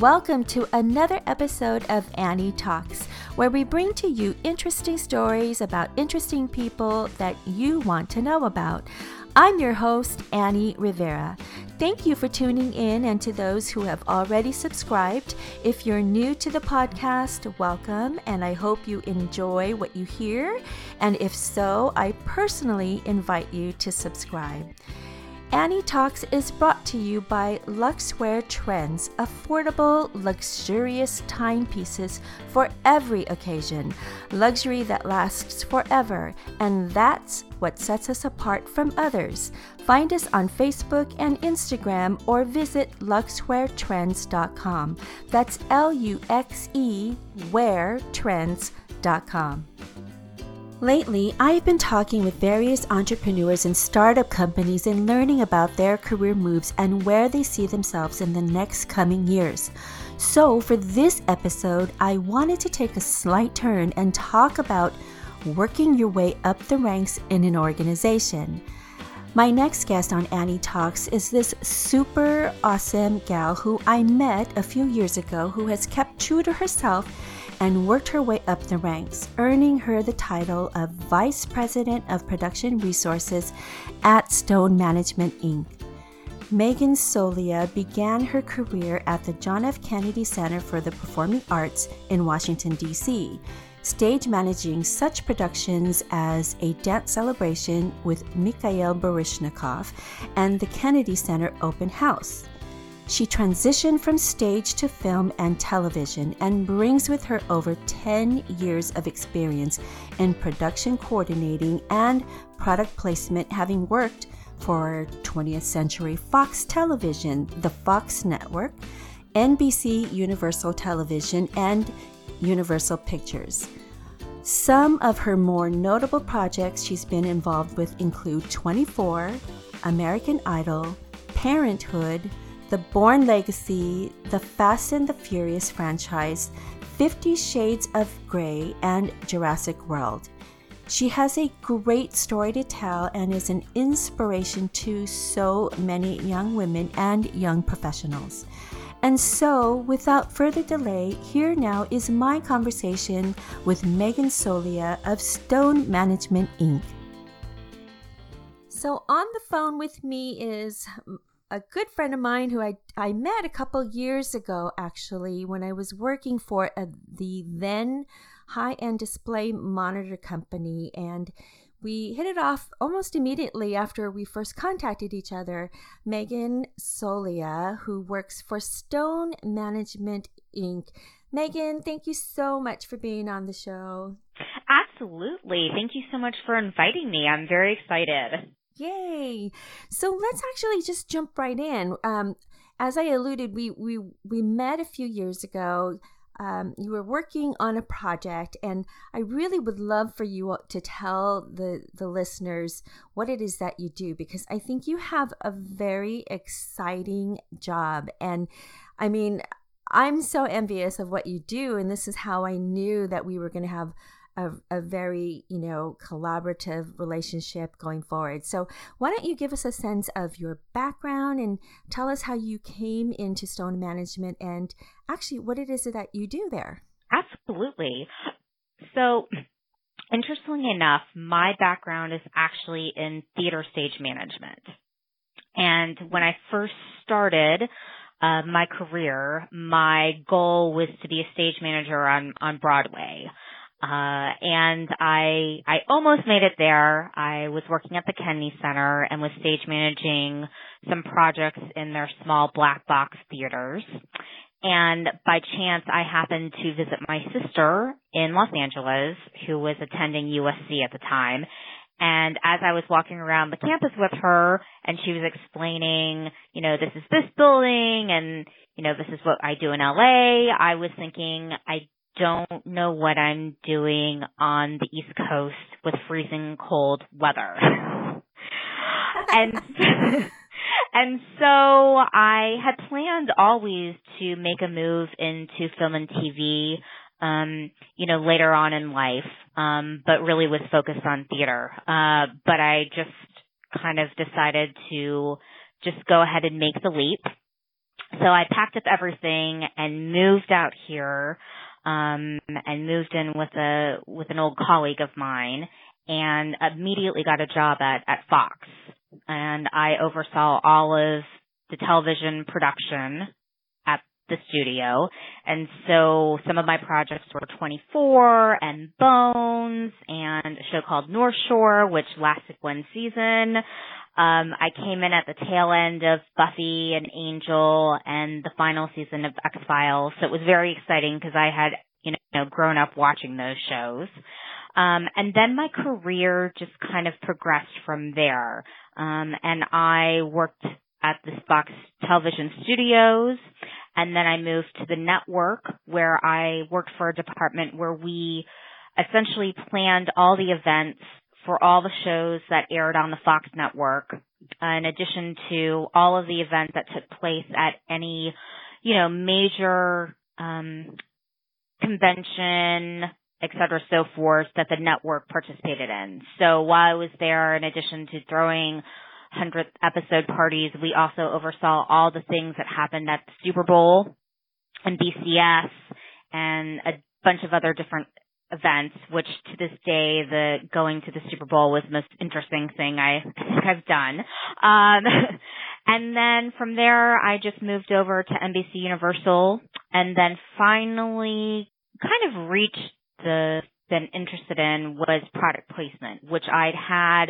welcome to another episode of Annie Talks, where we bring to you interesting stories about interesting people that you want to know about. I'm your host, Annie Rivera. Thank you for tuning in, and to those who have already subscribed. If you're new to the podcast, welcome, and I hope you enjoy what you hear. And if so, I personally invite you to subscribe. Annie Talks is brought to you by Luxewear Trends, affordable, luxurious timepieces for every occasion. Luxury that lasts forever, and that's what sets us apart from others. Find us on Facebook and Instagram or visit luxeweartrends.com. That's L U X E weartrends.com. Lately, I've been talking with various entrepreneurs and startup companies and learning about their career moves and where they see themselves in the next coming years. So, for this episode, I wanted to take a slight turn and talk about working your way up the ranks in an organization. My next guest on Annie Talks is this super awesome gal who I met a few years ago who has kept true to herself and worked her way up the ranks, earning her the title of Vice President of Production Resources at Stone Management Inc. Megan Soliah began her career at the John F. Kennedy Center for the Performing Arts in Washington, D.C., stage managing such productions as A Dance Celebration with Mikhail Baryshnikov and the Kennedy Center Open House. She transitioned from stage to film and television and brings with her over 10 years of experience in production coordinating and product placement, having worked for 20th Century Fox Television, the Fox Network, NBC Universal Television, and Universal Pictures. Some of her more notable projects she's been involved with include 24, American Idol, Parenthood, the Bourne Legacy, the Fast and the Furious franchise, Fifty Shades of Grey, and Jurassic World. She has a great story to tell and is an inspiration to so many young women and young professionals. And so, without further delay, here now is my conversation with Megan Soliah of Stone Management Inc. So, on the phone with me is a good friend of mine who I, I met a couple years ago, actually, when I was working for a, the then high end display monitor company. And we hit it off almost immediately after we first contacted each other. Megan Soliah, who works for Stone Management Inc. Megan, thank you so much for being on the show. Absolutely. Thank you so much for inviting me. I'm very excited. Yay! So let's actually just jump right in. Um, as I alluded, we we we met a few years ago. Um, you were working on a project, and I really would love for you to tell the the listeners what it is that you do because I think you have a very exciting job, and I mean. I'm so envious of what you do, and this is how I knew that we were going to have a, a very you know collaborative relationship going forward. So why don't you give us a sense of your background and tell us how you came into stone management and actually what it is that you do there? Absolutely. So interestingly enough my background is actually in theater stage management. And when i first started uh, my career, my goal was to be a stage manager on on Broadway. Uh, and I, I almost made it there. I was working at the Kennedy Center and was stage managing some projects in their small black box theaters. And by chance, I happened to visit my sister in Los Angeles, who was attending USC at the time. And as I was walking around the campus with her and she was explaining, you know, this is this building and, you know, this is what I do in LA, I was thinking, I don't know what I'm doing on the East Coast with freezing cold weather. and and so I had planned always to make a move into film and TV um, you know, later on in life, um, but really was focused on theater. Uh, but I just kind of decided to just go ahead and make the leap. So I packed up everything and moved out here, um, and moved in with a, with an old colleague of mine and immediately got a job at, at Fox. And I oversaw all of the television production at the studio. And so some of my projects were 24 and Bones and a show called North Shore, which lasted one season. Um, I came in at the tail end of Buffy and Angel and the final season of X Files. So it was very exciting because I had, you know, grown up watching those shows. Um, and then my career just kind of progressed from there. Um, and I worked at the Fox Television Studios, and then I moved to the network where I worked for a department where we essentially planned all the events for all the shows that aired on the Fox network, uh, in addition to all of the events that took place at any, you know, major um, convention, et cetera, so forth that the network participated in. So while I was there, in addition to throwing 100th episode parties, we also oversaw all the things that happened at the Super Bowl and BCS and a bunch of other different events, which to this day, the going to the Super Bowl was the most interesting thing I think I've done. Um, and then from there, I just moved over to NBC Universal and then finally kind of reached the been interested in was product placement, which I'd had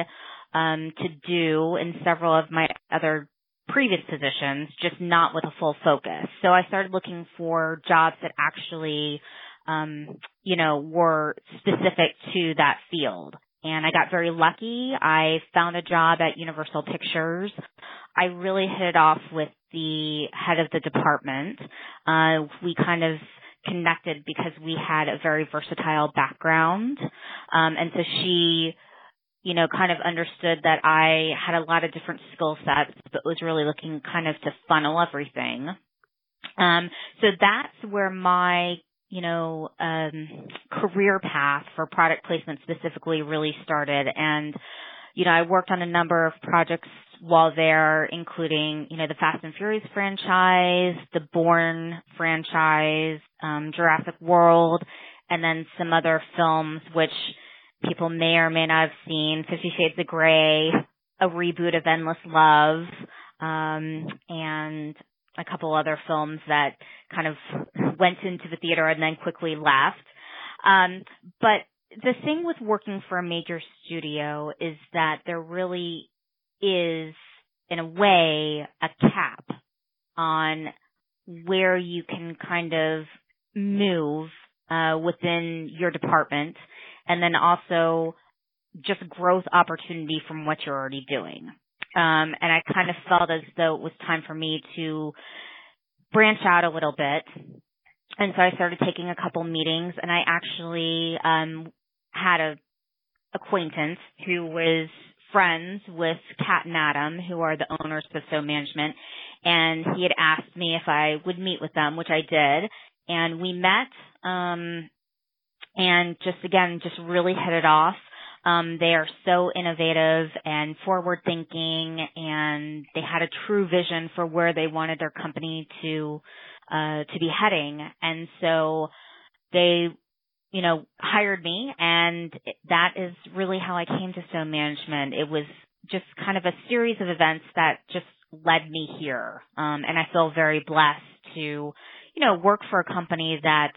um, to do in several of my other previous positions, just not with a full focus. So I started looking for jobs that actually, um, you know, were specific to that field. And I got very lucky. I found a job at Universal Pictures. I really hit it off with the head of the department. Uh, we kind of connected because we had a very versatile background. Um, and so she, you know, kind of understood that I had a lot of different skill sets, but was really looking kind of to funnel everything. Um, so that's where my, you know, um, career path for product placement specifically really started. And, you know, I worked on a number of projects while there, including, you know, the Fast and Furious franchise, the Bourne franchise, um, Jurassic World, and then some other films which people may or may not have seen. Fifty Shades of Grey, a reboot of Endless Love, um, and a couple other films that kind of went into the theater and then quickly left. Um, but the thing with working for a major studio is that there really is, in a way, a cap on where you can kind of move uh, within your department, and then also just growth opportunity from what you're already doing. Um, and I kind of felt as though it was time for me to branch out a little bit. And so I started taking a couple meetings, and I actually um, had a acquaintance who was friends with Kat and Adam, who are the owners of So Management, and he had asked me if I would meet with them, which I did, and we met, um, and just again, just really hit it off. Um, they are so innovative and forward thinking, and they had a true vision for where they wanted their company to uh, to be heading, and so they you know, hired me and that is really how I came to Stone Management. It was just kind of a series of events that just led me here. Um, and I feel very blessed to, you know, work for a company that,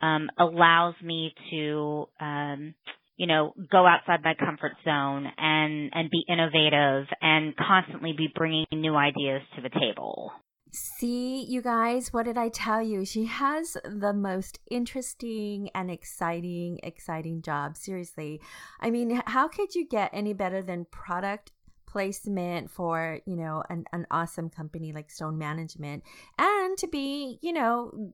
um, allows me to, um, you know, go outside my comfort zone and, and be innovative and constantly be bringing new ideas to the table. See, you guys, what did I tell you? She has the most interesting and exciting, exciting job. Seriously. I mean, how could you get any better than product placement for, you know, an, an awesome company like Stone Management and to be, you know,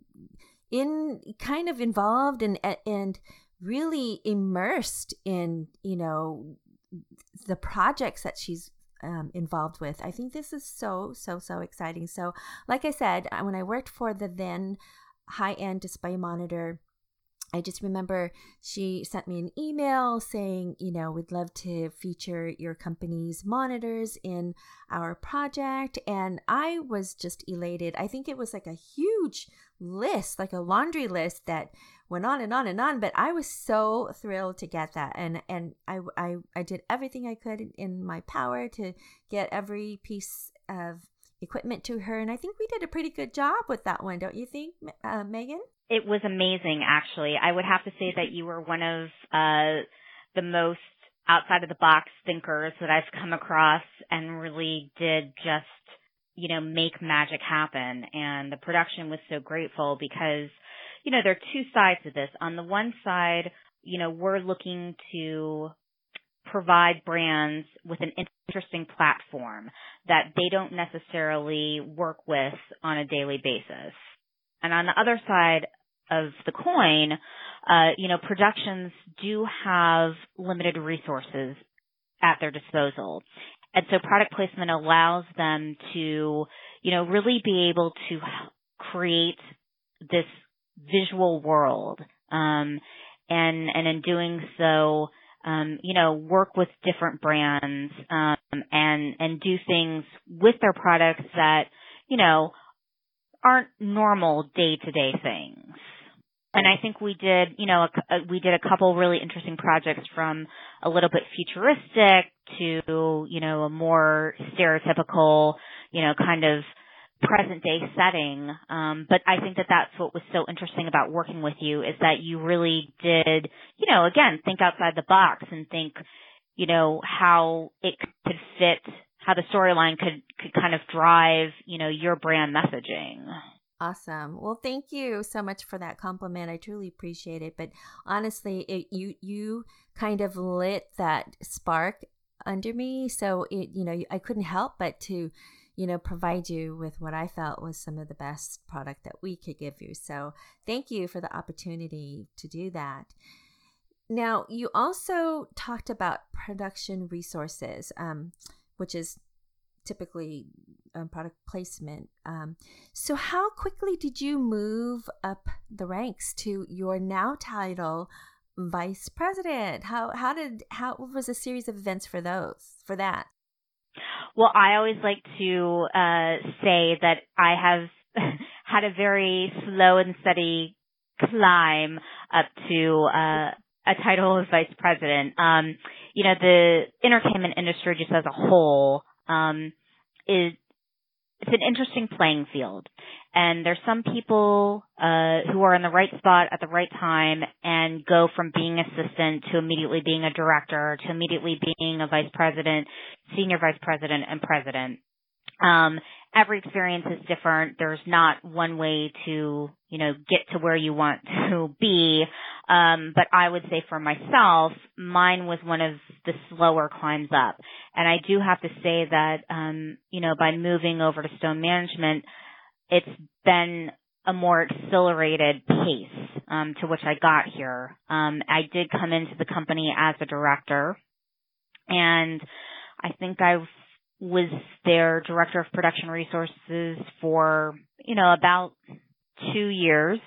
in kind of involved and, and really immersed in, you know, the projects that she's um, involved with. I think this is so, so, so exciting. So, like I said, when I worked for the then high end display monitor I just remember she sent me an email saying, you know, we'd love to feature your company's monitors in our project. And I was just elated. I think it was like a huge list, like a laundry list that went on and on and on. But I was so thrilled to get that. And, and I, I, I did everything I could in my power to get every piece of equipment to her. And I think we did a pretty good job with that one, don't you think, uh, Megan? It was amazing, actually. I would have to say that you were one of uh, the most outside of the box thinkers that I've come across and really did just, you know, make magic happen. And the production was so grateful because, you know, there are two sides to this. On the one side, you know, we're looking to provide brands with an interesting platform that they don't necessarily work with on a daily basis. And on the other side of the coin, uh, you know, productions do have limited resources at their disposal. And so product placement allows them to, you know, really be able to create this visual world. Um, and, and in doing so, um, you know, work with different brands, um, and, and do things with their products that, you know, aren't normal day to day things and I think we did, you know, a, a, we did a couple really interesting projects from a little bit futuristic to, you know, a more stereotypical, you know, kind of present day setting. Um, but I think that that's what was so interesting about working with you is that you really did, you know, again, think outside the box and think, you know, how it could fit, how the storyline could, could kind of drive, you know, your brand messaging. Awesome. Well, thank you so much for that compliment. I truly appreciate it. But honestly, it, you you kind of lit that spark under me, so it you know I couldn't help but to you know provide you with what I felt was some of the best product that we could give you. So thank you for the opportunity to do that. Now, you also talked about production resources, um, which is typically um, product placement. Um, so, how quickly did you move up the ranks to your now title, vice president? How how did how was a series of events for those for that? Well, I always like to uh, say that I have had a very slow and steady climb up to uh, a title of vice president. Um, you know, the entertainment industry just as a whole um, is it's an interesting playing field. And there's some people uh, who are in the right spot at the right time and go from being assistant to immediately being a director to immediately being a vice president, senior vice president, and president. Um, every experience is different. There's not one way to, you know, get to where you want to be. Um, but I would say for myself, mine was one of the slower climbs up. And I do have to say that, um, you know, by moving over to Stone Management, it's been a more accelerated pace um, to which I got here. Um, I did come into the company as a director, and I think I was their director of production resources for you know about two years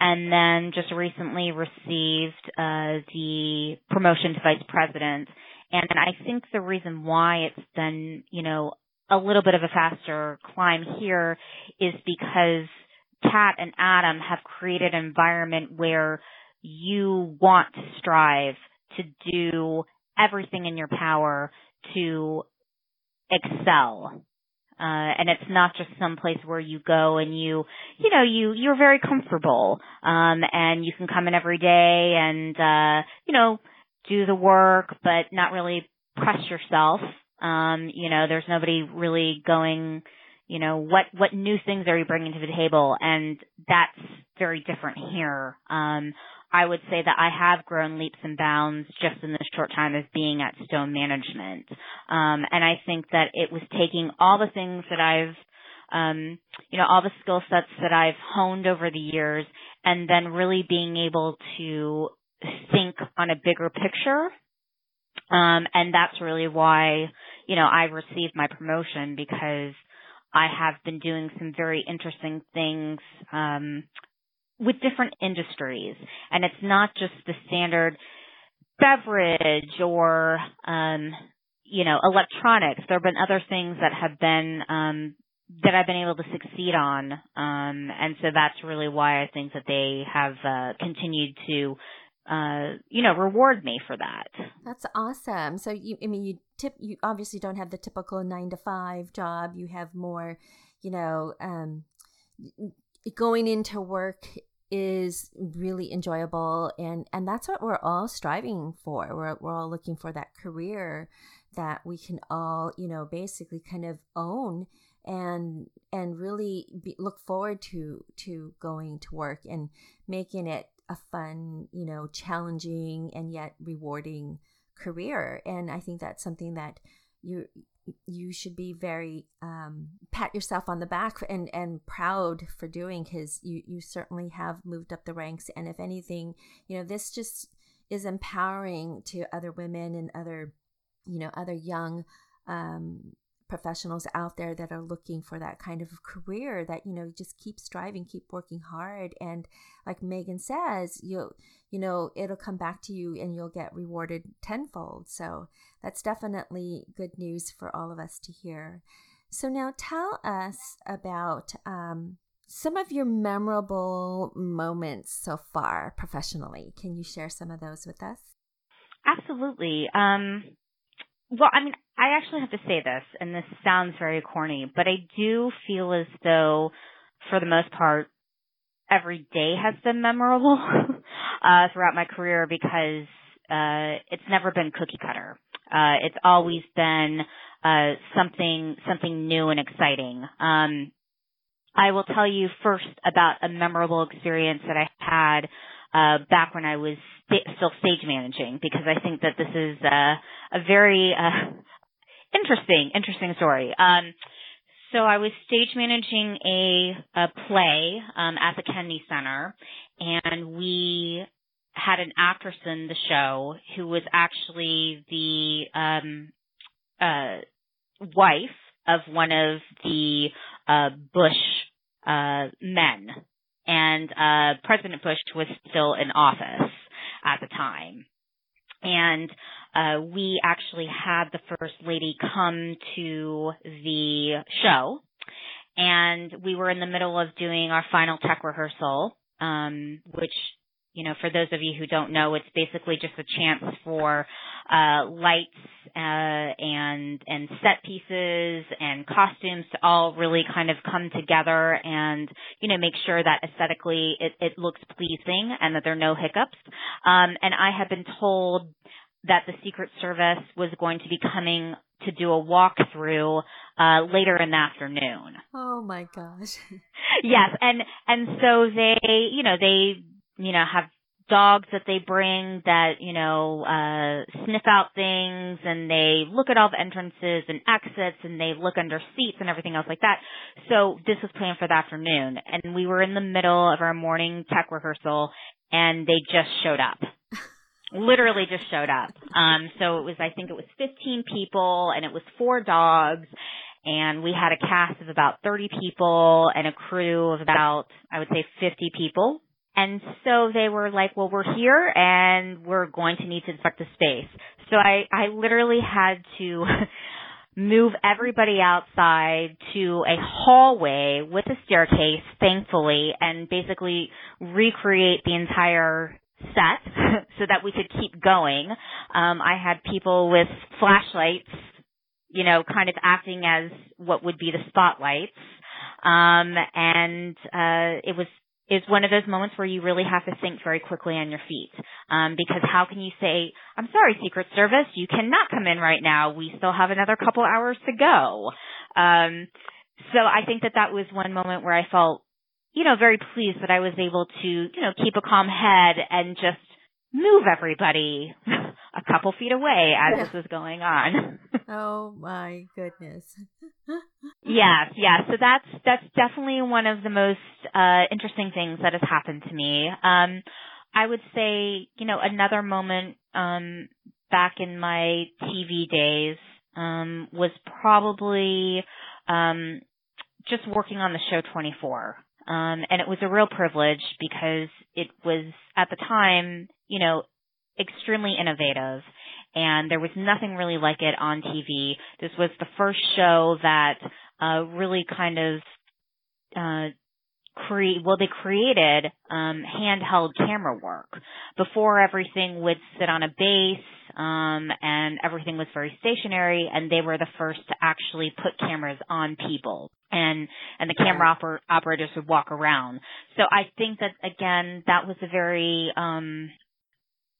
and then just recently received uh, the promotion to vice president. And I think the reason why it's been, you know, a little bit of a faster climb here is because Kat and Adam have created an environment where you want to strive to do everything in your power to excel uh, and it's not just some place where you go and you, you know, you, you're very comfortable. Um, and you can come in every day and, uh, you know, do the work, but not really press yourself. Um, you know, there's nobody really going, you know, what, what new things are you bringing to the table? And that's very different here. Um, I would say that I have grown leaps and bounds just in the short time of being at Stone Management. Um, and I think that it was taking all the things that I've, um, you know, all the skill sets that I've honed over the years and then really being able to think on a bigger picture. Um, and that's really why, you know, I received my promotion because I have been doing some very interesting things, um, with different industries. And it's not just the standard beverage or, um, you know, electronics. There have been other things that have been, um, that I've been able to succeed on. Um, and so that's really why I think that they have, uh, continued to, uh, you know, reward me for that. That's awesome. So you, I mean, you tip, you obviously don't have the typical nine to five job. You have more, you know, um, going into work is really enjoyable and and that's what we're all striving for we're, we're all looking for that career that we can all you know basically kind of own and and really be, look forward to to going to work and making it a fun you know challenging and yet rewarding career. And i think that's something that you you should be very um, pat yourself on the back and and proud for doing because you you certainly have moved up the ranks. And if anything you know this just is empowering to other women and other you know other young um, professionals out there that are looking for that kind of career that you know just keep striving keep working hard. And like megan says you'll you know it'll come back to you and you'll get rewarded tenfold. So that's definitely good news for all of us to hear. So now tell us about um, some of your memorable moments so far professionally. Can you share some of those with us? Absolutely. Um, well, I mean, I actually have to say this, and this sounds very corny, but I do feel as though, for the most part, every day has been memorable uh, throughout my career because uh, it's never been cookie cutter. Uh, it's always been uh, something something new and exciting. Um, I will tell you first about a memorable experience that I had uh, back when I was st- still stage managing because I think that this is uh, a very uh, interesting, interesting story. Um, so I was stage managing a, a play um, at the Kennedy Center, and we had an actress in the show who was actually the um, uh, wife of one of the uh, Bush uh, men and uh, President Bush was still in office at the time. And uh, we actually had the First Lady come to the show, and we were in the middle of doing our final tech rehearsal, um, which you know, for those of you who don't know, it's basically just a chance for uh, lights uh, and and set pieces and costumes to all really kind of come together and you know make sure that aesthetically it, it looks pleasing and that there are no hiccups. Um, and I have been told that the Secret Service was going to be coming to do a walkthrough uh, later in the afternoon. Oh my gosh. yes, and and so they, you know, they you know, have dogs that they bring that, you know, uh, sniff out things and they look at all the entrances and exits and they look under seats and everything else like that. So this was planned for the afternoon and we were in the middle of our morning tech rehearsal and they just showed up. Literally just showed up. Um, so it was, I think it was 15 people and it was four dogs and we had a cast of about 30 people and a crew of about, I would say 50 people and so they were like, well, we're here and we're going to need to inspect the space. So I, I literally had to move everybody outside to a hallway with a staircase, thankfully, and basically recreate the entire set so that we could keep going. Um, I had people with flashlights, you know, kind of acting as what would be the spotlights. Um, and, uh, it was is one of those moments where you really have to think very quickly on your feet. Um, because how can you say, I'm sorry, Secret Service, you cannot come in right now. We still have another couple hours to go. Um, so I think that that was one moment where I felt, you know, very pleased that I was able to, you know, keep a calm head and just move everybody a couple feet away as this was going on. oh my goodness. yes, yes. So that's that's definitely one of the most uh interesting things that has happened to me. Um I would say, you know, another moment um back in my TV days um was probably um just working on the show 24. Um, and it was a real privilege because it was at the time, you know, extremely innovative and there was nothing really like it on TV. This was the first show that uh, really kind of uh, create well they created um handheld camera work. Before everything would sit on a base um and everything was very stationary and they were the first to actually put cameras on people and and the camera oper- operators would walk around. So i think that again that was a very um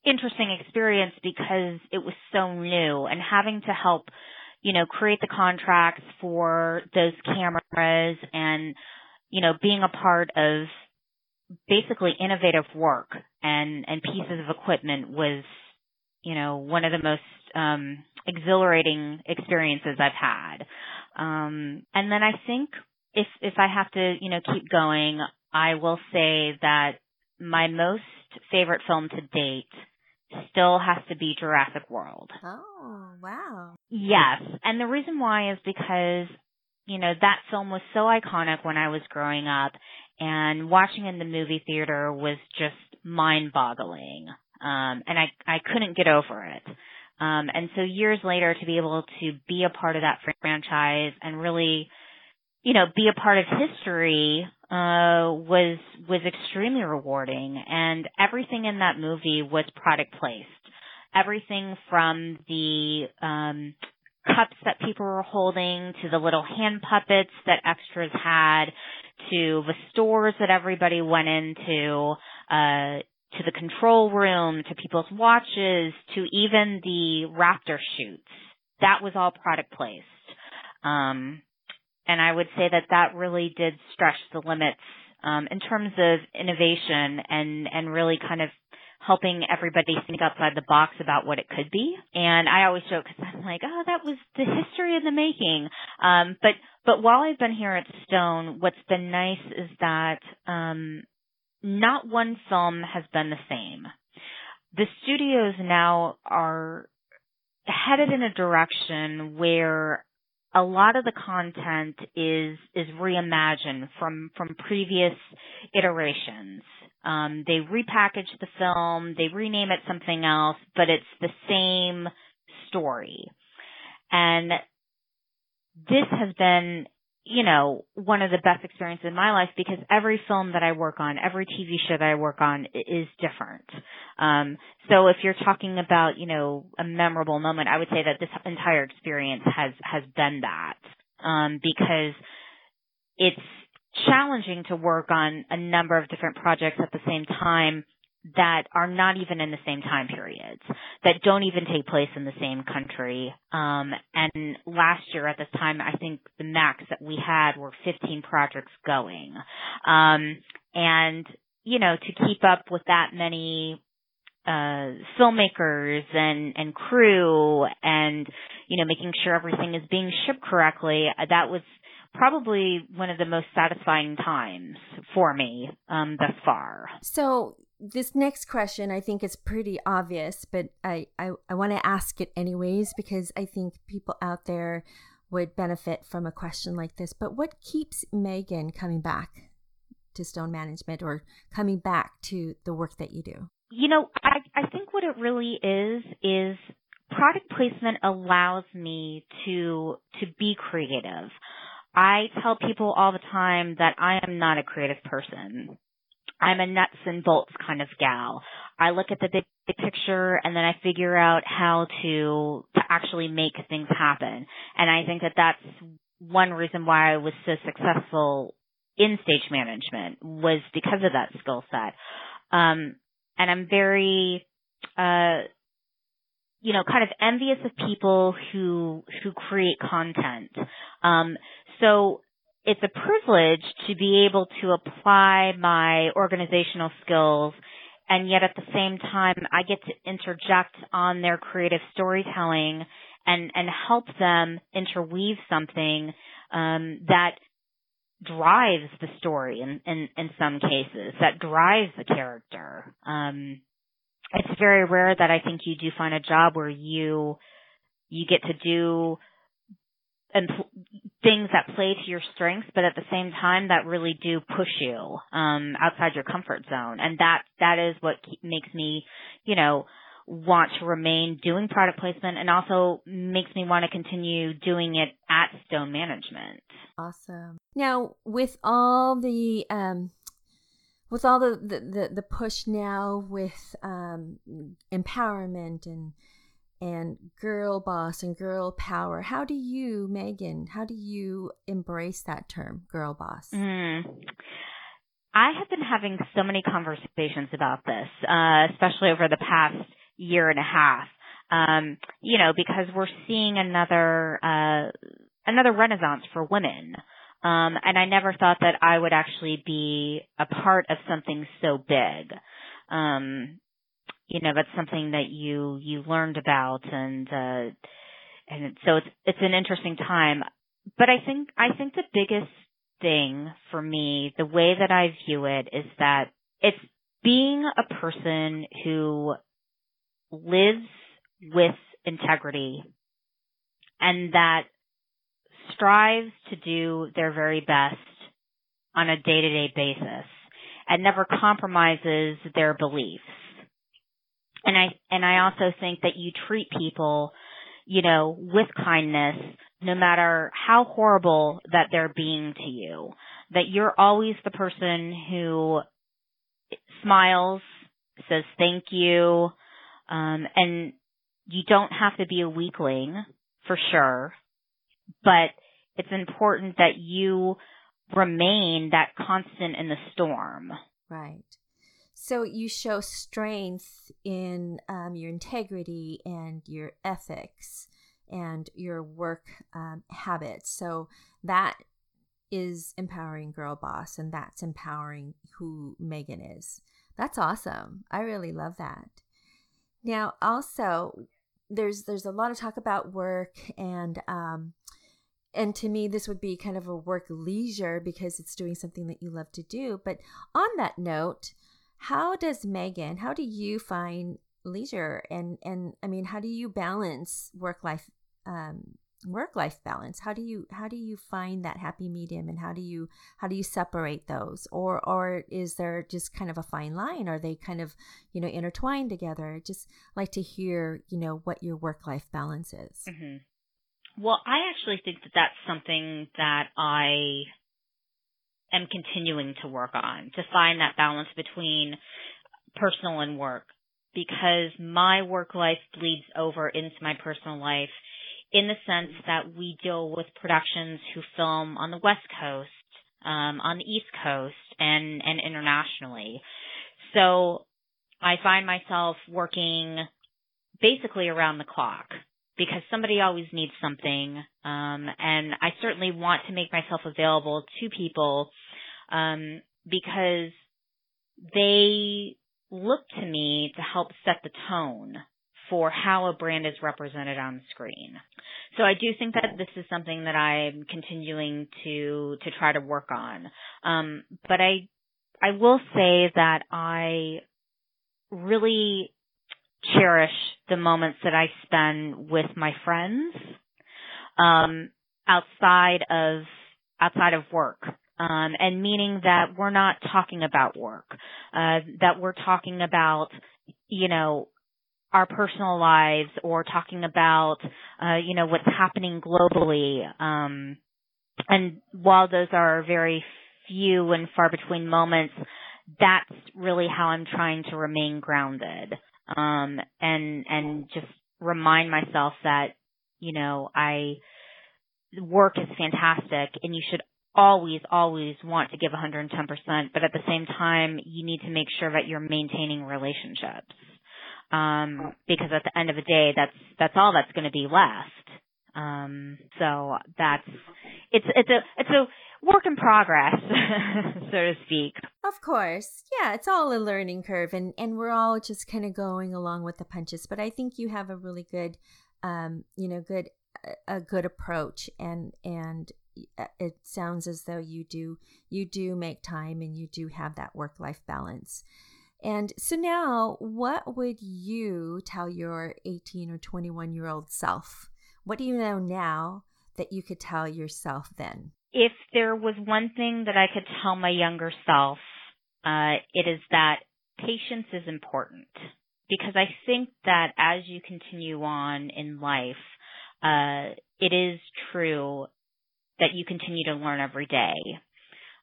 interesting experience because it was so new and having to help, you know, create the contracts for those cameras and, you know, being a part of basically innovative work and, and pieces of equipment was, you know, one of the most, um, exhilarating experiences I've had. Um, and then I think if, if I have to, you know, keep going, I will say that my most favorite film to date still has to be Jurassic World. Oh, wow. Yes. And the reason why is because, you know, that film was so iconic when I was growing up and watching in the movie theater was just mind boggling. Um, and I, I couldn't get over it. Um, and so years later to be able to be a part of that franchise and really, you know, be a part of history uh, was was extremely rewarding, and everything in that movie was product placed. Everything from the um, cups that people were holding to the little hand puppets that extras had to the stores that everybody went into uh to the control room to people's watches to even the raptor shoots. That was all product placed. Um and I would say that that really did stretch the limits um, in terms of innovation and and really kind of helping everybody think outside the box about what it could be. And I always joke because I'm like, oh, that was the history of the making. Um, but but while I've been here at Stone, what's been nice is that um, not one film has been the same. The studios now are headed in a direction where a lot of the content is is reimagined from from previous iterations. Um, they repackage the film, they rename it something else, but it's the same story. And this has been you know, one of the best experiences in my life because every film that I work on, every TV show that I work on is different. Um, so if you're talking about, you know, a memorable moment, I would say that this entire experience has, has been that. Um, because it's challenging to work on a number of different projects at the same time that are not even in the same time periods, that don't even take place in the same country. Um, and last year at this time, I think the max that we had were 15 projects going. Um, and, you know, to keep up with that many uh, filmmakers and, and crew and, you know, making sure everything is being shipped correctly, uh, that was probably one of the most satisfying times for me um, thus far. So this next question I think is pretty obvious, but I, I, I want to ask it anyways because I think people out there would benefit from a question like this. But what keeps Megan coming back to Stone Management or coming back to the work that you do? You know, I, I think what it really is is product placement allows me to to be creative. I tell people all the time that I am not a creative person. I'm a nuts and bolts kind of gal. I look at the big, big picture and then I figure out how to to actually make things happen. And I think that that's one reason why I was so successful in stage management was because of that skill set. Um, and I'm very, uh, you know, kind of envious of people who who create content. Um, so it's a privilege to be able to apply my organizational skills and yet at the same time I get to interject on their creative storytelling and and help them interweave something um, that drives the story in, in in some cases that drives the character. Um, it's very rare that I think you do find a job where you you get to do and things that play to your strengths, but at the same time that really do push you um, outside your comfort zone, and that that is what ke- makes me, you know, want to remain doing product placement, and also makes me want to continue doing it at Stone Management. Awesome. Now, with all the um, with all the the, the, the push now with um, empowerment and and girl boss and girl power, how do you, Megan, how do you embrace that term, girl boss? Mm. I have been having so many conversations about this, uh, especially over the past year and a half. Um, you know, because we're seeing another uh, another renaissance for women. Um, and I never thought that I would actually be a part of something so big. Um, you know, that's something that you you learned about, and uh, and so it's it's an interesting time. But I think I think the biggest thing for me, the way that I view it, is that it's being a person who lives with integrity and that strives to do their very best on a day to day basis and never compromises their beliefs. And I, and I also think that you treat people, you know, with kindness, no matter how horrible that they're being to you, that you're always the person who smiles, says thank you, um, and you don't have to be a weakling for sure, but it's important that you remain that constant in the storm. Right. So you show strength in um, your integrity and your ethics and your work um, habits. So that is empowering girl boss, and that's empowering who Megan is. That's awesome. I really love that. Now, also, there's there's a lot of talk about work and um, and to me this would be kind of a work leisure because it's doing something that you love to do but on that note how does megan how do you find leisure? And and i mean how do you balance work life um work life balance? How do you how do you find that happy medium and how do you how do you separate those? Or or is there just kind of a fine line? Are they kind of you know intertwined together? Just like to hear you know what your work life balance is. Hmm Well, I actually think that that's something that I am continuing to work on to find that balance between personal and work because my work life bleeds over into my personal life in the sense that we deal with productions who film on the West Coast, um, on the East Coast, and, and internationally. So I find myself working basically around the clock because somebody always needs something. Um, and I certainly want to make myself available to people um, because they look to me to help set the tone for how a brand is represented on screen. So I do think that this is something that I'm continuing to to try to work on. Um, but I I will say that I really cherish the moments that I spend with my friends um, outside of outside of work. Um, and meaning that we're not talking about work, uh, that we're talking about, you know, our personal lives or talking about, uh, you know, what's happening globally. Um, and while those are very few and far between moments, that's really how I'm trying to remain grounded. Um, and, and just remind myself that, you know, I, work is fantastic and you should always, always want to give 110%, but at the same time, you need to make sure that you're maintaining relationships. Um, because at the end of the day, that's, that's all that's going to be left. Um, so that's, it's, it's a, it's a work in progress, so to speak. Of course. Yeah, it's all a learning curve and and we're all just kind of going along with the punches, but I think you have a really good um, you know, good a good approach and and it sounds as though you do you do make time and you do have that work life balance. And so now, what would you tell your 18 or 21 year old self? What do you know now that you could tell yourself then? If there was one thing that I could tell my younger self, uh, it is that patience is important because I think that as you continue on in life, uh, it is true that you continue to learn every day.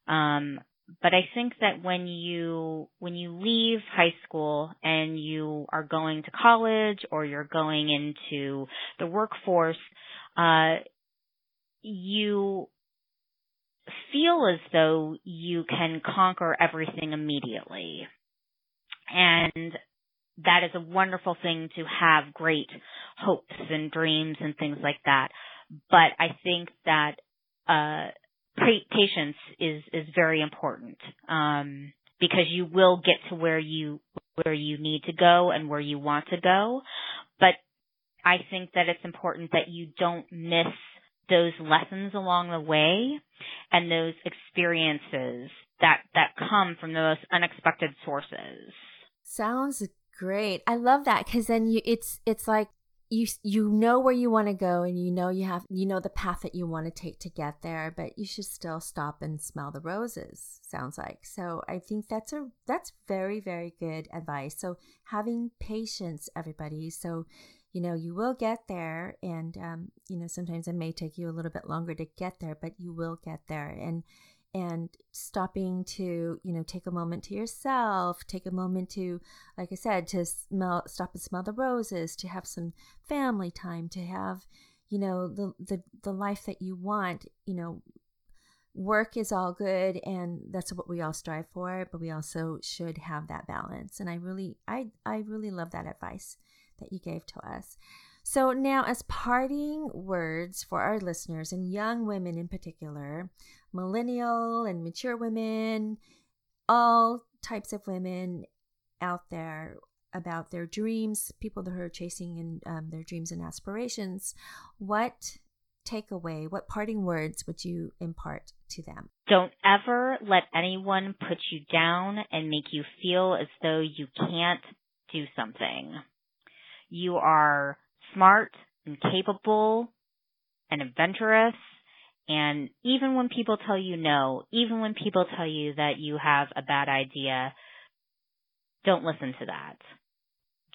Um, but I think that when you when you leave high school and you are going to college or you're going into the workforce, uh, you feel as though you can conquer everything immediately. And that is a wonderful thing to have great hopes and dreams and things like that. But I think that uh, patience is is very important um, because you will get to where you where you need to go and where you want to go. But I think that it's important that you don't miss those lessons along the way and those experiences that that come from the most unexpected sources. Sounds great. I love that because then you it's it's like you you know where you want to go and you know you have you know the path that you want to take to get there but you should still stop and smell the roses sounds like. So i think that's a that's very very good advice. So having patience everybody. So you know you will get there and um, you know sometimes it may take you a little bit longer to get there but you will get there. And and stopping to you know take a moment to yourself take a moment to like i said to smell stop and smell the roses to have some family time to have you know the the, the life that you want you know. Work is all good and that's what we all strive for but we also should have that balance and i really i i really love that advice that you gave to us. So now as parting words for our listeners and young women in particular millennial and mature women, all types of women out there about their dreams, people that are chasing in, um, their dreams and aspirations. What takeaway, what parting words would you impart to them? Don't ever let anyone put you down and make you feel as though you can't do something. You are smart and capable and adventurous and even when people tell you no, even when people tell you that you have a bad idea, don't listen to that.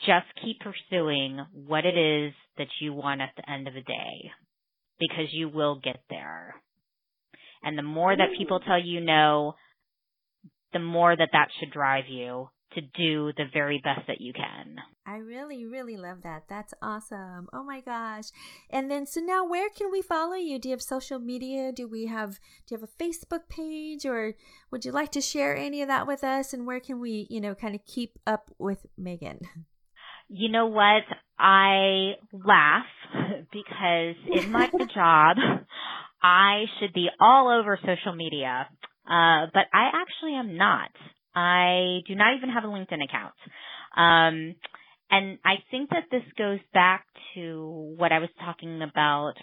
Just keep pursuing what it is that you want at the end of the day because you will get there. And the more that people tell you no, the more that that should drive you to do the very best that you can. I really, really love that. That's awesome. Oh my gosh. And then, so now where can we follow you? Do you have social media? Do we have, do you have a Facebook page or would you like to share any of that with us? And where can we, you know, kind of keep up with Megan? You know what? I laugh because in my job, I should be all over social media. Uh, but I actually am not. I do not even have a LinkedIn account. Um, and I think that this goes back to what I was talking about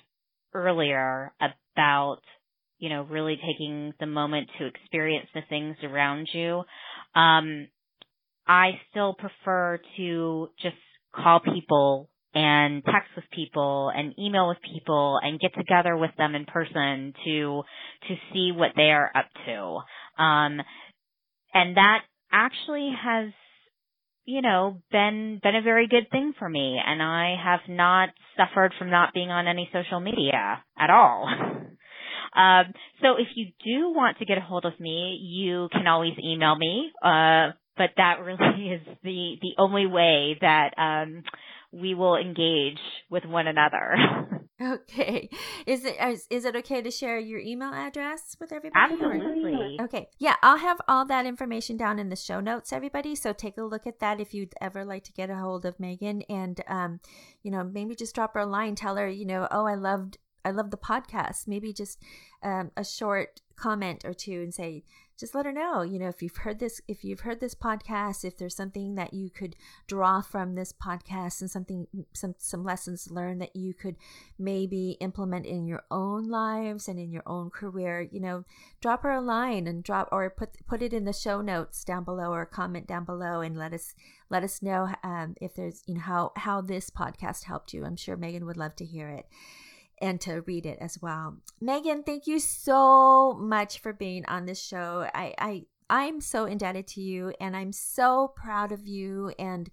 earlier about, you know, really taking the moment to experience the things around you. Um, I still prefer to just call people and text with people and email with people and get together with them in person to to see what they are up to. Um, and that actually has you know been been a very good thing for me. And i have not suffered from not being on any social media at all. Um, so if you do want to get a hold of me you can always email me. Uh, but that really is the the only way that um, we will engage with one another Okay. Is it is, is it okay to share your email address with everybody? Absolutely. Okay. Yeah, I'll have all that information down in the show notes, everybody. So take a look at that if you'd ever like to get a hold of Megan, and um, you know, maybe just drop her a line, tell her, you know, oh, I loved I love the podcast. Maybe just um, a short comment or two and say, just let her know, you know, if you've heard this, if you've heard this podcast, if there's something that you could draw from this podcast and something, some, some lessons learned that you could maybe implement in your own lives and in your own career, you know, drop her a line and drop or put, put it in the show notes down below or comment down below and let us, let us know um, if there's, you know, how, how this podcast helped you. I'm sure Megan would love to hear it. And to read it as well. Megan, thank you so much for being on this show. I, I I'm so indebted to you and I'm so proud of you and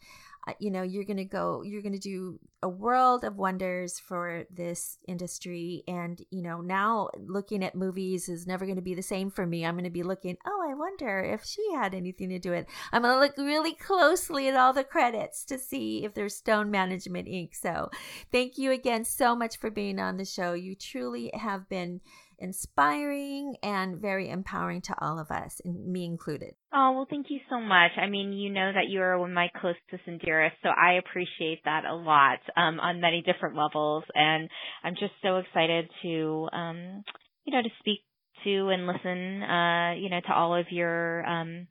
you know you're going to go you're going to do a world of wonders for this industry and you know now looking at movies is never going to be the same for me. I'm going to be looking oh i wonder if she had anything to do with it. I'm going to look really closely at all the credits to see if there's stone management inc. So thank you again so much for being on the show. You truly have been inspiring and very empowering to all of us, and me included. Oh, well, thank you so much. I mean, you know that you are one of my closest and dearest, so I appreciate that a lot um, on many different levels. And I'm just so excited to, um, you know, to speak to and listen, uh, you know, to all of your um,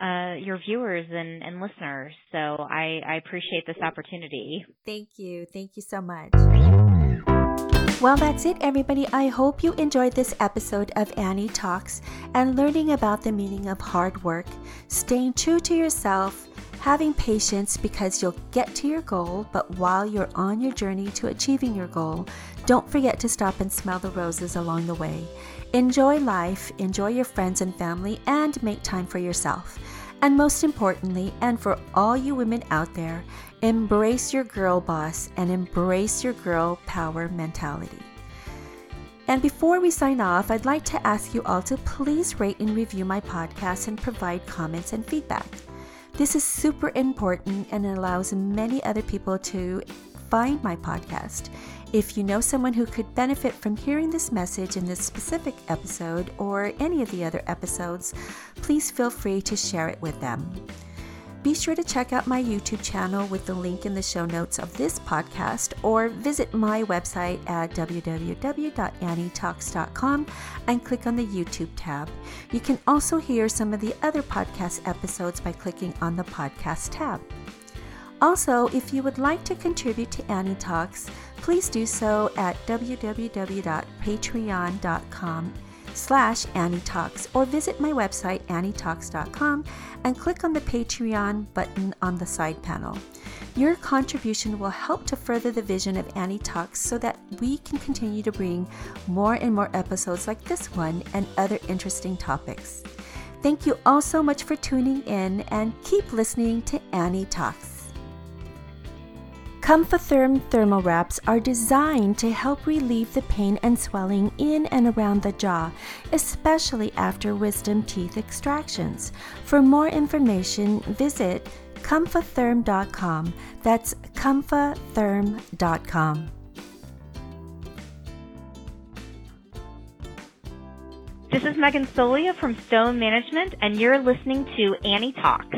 uh, your viewers and, and listeners. So I, I appreciate this opportunity. Thank you. Thank you so much. Well, that's it, everybody. I hope you enjoyed this episode of Annie Talks and learning about the meaning of hard work, staying true to yourself, having patience because you'll get to your goal, but while you're on your journey to achieving your goal, don't forget to stop and smell the roses along the way. Enjoy life, enjoy your friends and family, and make time for yourself. And most importantly, and for all you women out there, Embrace your girl boss and embrace your girl power mentality. And before we sign off, I'd like to ask you all to please rate and review my podcast and provide comments and feedback. This is super important and allows many other people to find my podcast. If you know someone who could benefit from hearing this message in this specific episode or any of the other episodes, please feel free to share it with them. Be sure to check out my YouTube channel with the link in the show notes of this podcast or visit my website at www.annietalks.com and click on the YouTube tab. You can also hear some of the other podcast episodes by clicking on the podcast tab. Also, if you would like to contribute to Annie Talks, please do so at www.patreon.com slash Annie Talks or visit my website annietalks.com and click on the Patreon button on the side panel. Your contribution will help to further the vision of Annie Talks so that we can continue to bring more and more episodes like this one and other interesting topics. Thank you all so much for tuning in and keep listening to Annie Talks. Comfotherm thermal wraps are designed to help relieve the pain and swelling in and around the jaw, especially after wisdom teeth extractions. For more information, visit comfotherm.com. That's comfotherm.com. This is Megan Soliah from Stone Management, and you're listening to Annie Talks.